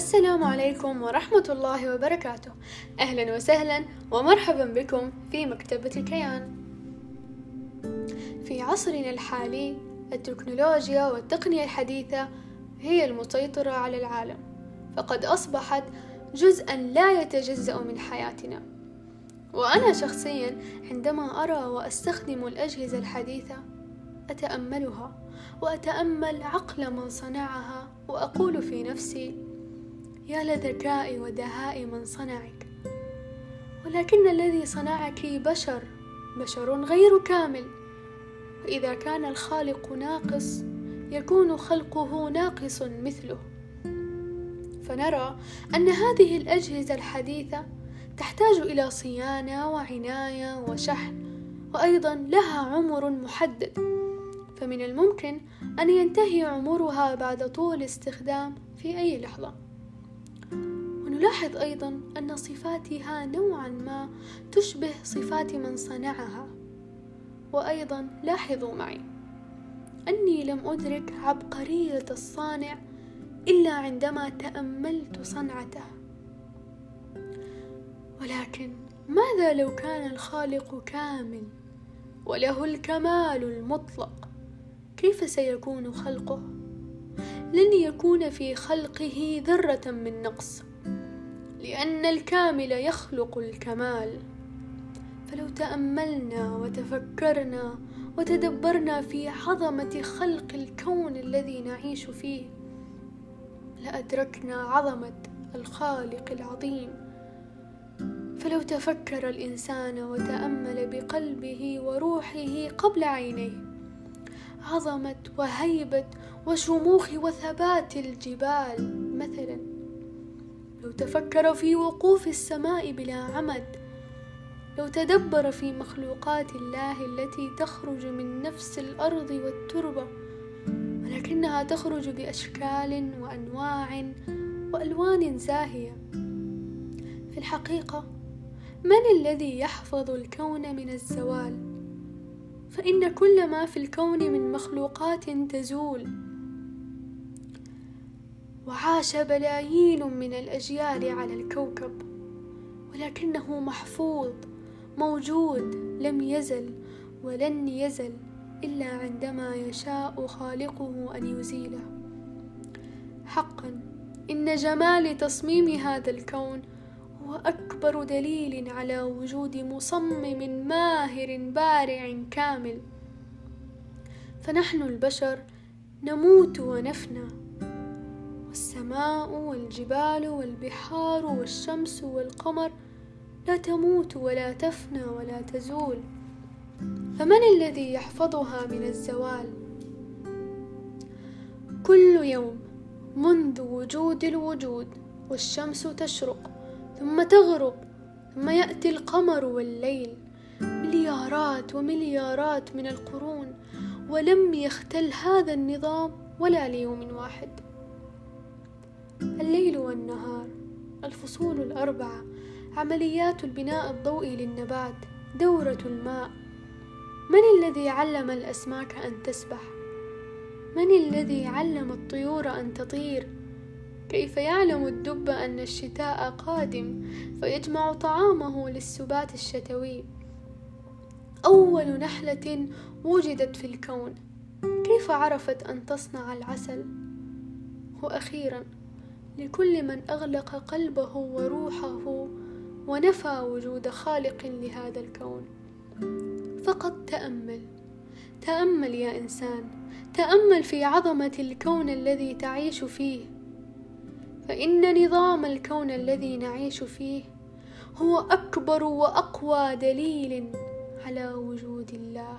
السلام عليكم ورحمة الله وبركاته. أهلا وسهلا ومرحبا بكم في مكتبة الكيان. في عصرنا الحالي التكنولوجيا والتقنية الحديثة هي المسيطرة على العالم فقد أصبحت جزءا لا يتجزأ من حياتنا. وأنا شخصيا عندما أرى وأستخدم الأجهزة الحديثة أتأملها وأتأمل عقل من صنعها وأقول في نفسي يا لذكاء ودهاء من صنعك. ولكن الذي صنعك بشر بشر غير كامل. وإذا كان الخالق ناقص يكون خلقه ناقص مثله. فنرى أن هذه الأجهزة الحديثة تحتاج إلى صيانة وعناية وشحن وأيضا لها عمر محدد. فمن الممكن أن ينتهي عمرها بعد طول استخدام في أي لحظة. ونلاحظ أيضا أن صفاتها نوعا ما تشبه صفات من صنعها. وأيضا لاحظوا معي أني لم أدرك عبقرية الصانع إلا عندما تأملت صنعته. ولكن ماذا لو كان الخالق كامل وله الكمال المطلق؟ كيف سيكون خلقه؟ لن يكون في خلقه ذرة من نقص. لأن الكامل يخلق الكمال. فلو تأملنا وتفكرنا وتدبرنا في عظمة خلق الكون الذي نعيش فيه لأدركنا عظمة الخالق العظيم. فلو تفكر الإنسان وتأمل بقلبه وروحه قبل عينيه عظمة وهيبة وشموخ وثبات الجبال مثلا لو تفكر في وقوف السماء بلا عمد لو تدبر في مخلوقات الله التي تخرج من نفس الأرض والتربة ولكنها تخرج بأشكال وأنواع وألوان زاهية. في الحقيقة من الذي يحفظ الكون من الزوال؟ فإن كل ما في الكون من مخلوقات تزول. وعاش بلايين من الأجيال على الكوكب ولكنه محفوظ موجود لم يزل ولن يزل إلا عندما يشاء خالقه أن يزيله. حقا إن جمال تصميم هذا الكون هو أكبر دليل على وجود مصمم ماهر بارع كامل. فنحن البشر نموت ونفنى. والسماء والجبال والبحار والشمس والقمر لا تموت ولا تفنى ولا تزول. فمن الذي يحفظها من الزوال؟ كل يوم منذ وجود الوجود والشمس تشرق ثم تغرب ثم يأتي القمر والليل. مليارات ومليارات من القرون ولم يختل هذا النظام ولا ليوم واحد. والنهار. الفصول الأربعة. عمليات البناء الضوئي للنبات. دورة الماء. من الذي علم الأسماك أن تسبح؟ من الذي علم الطيور أن تطير؟ كيف يعلم الدب أن الشتاء قادم فيجمع طعامه للسبات الشتوي؟ أول نحلة وجدت في الكون. كيف عرفت أن تصنع العسل؟ وأخيرا لكل من أغلق قلبه وروحه ونفى وجود خالق لهذا الكون. فقط تأمل. تأمل يا إنسان. تأمل في عظمة الكون الذي تعيش فيه. فإن نظام الكون الذي نعيش فيه هو أكبر وأقوى دليل على وجود الله.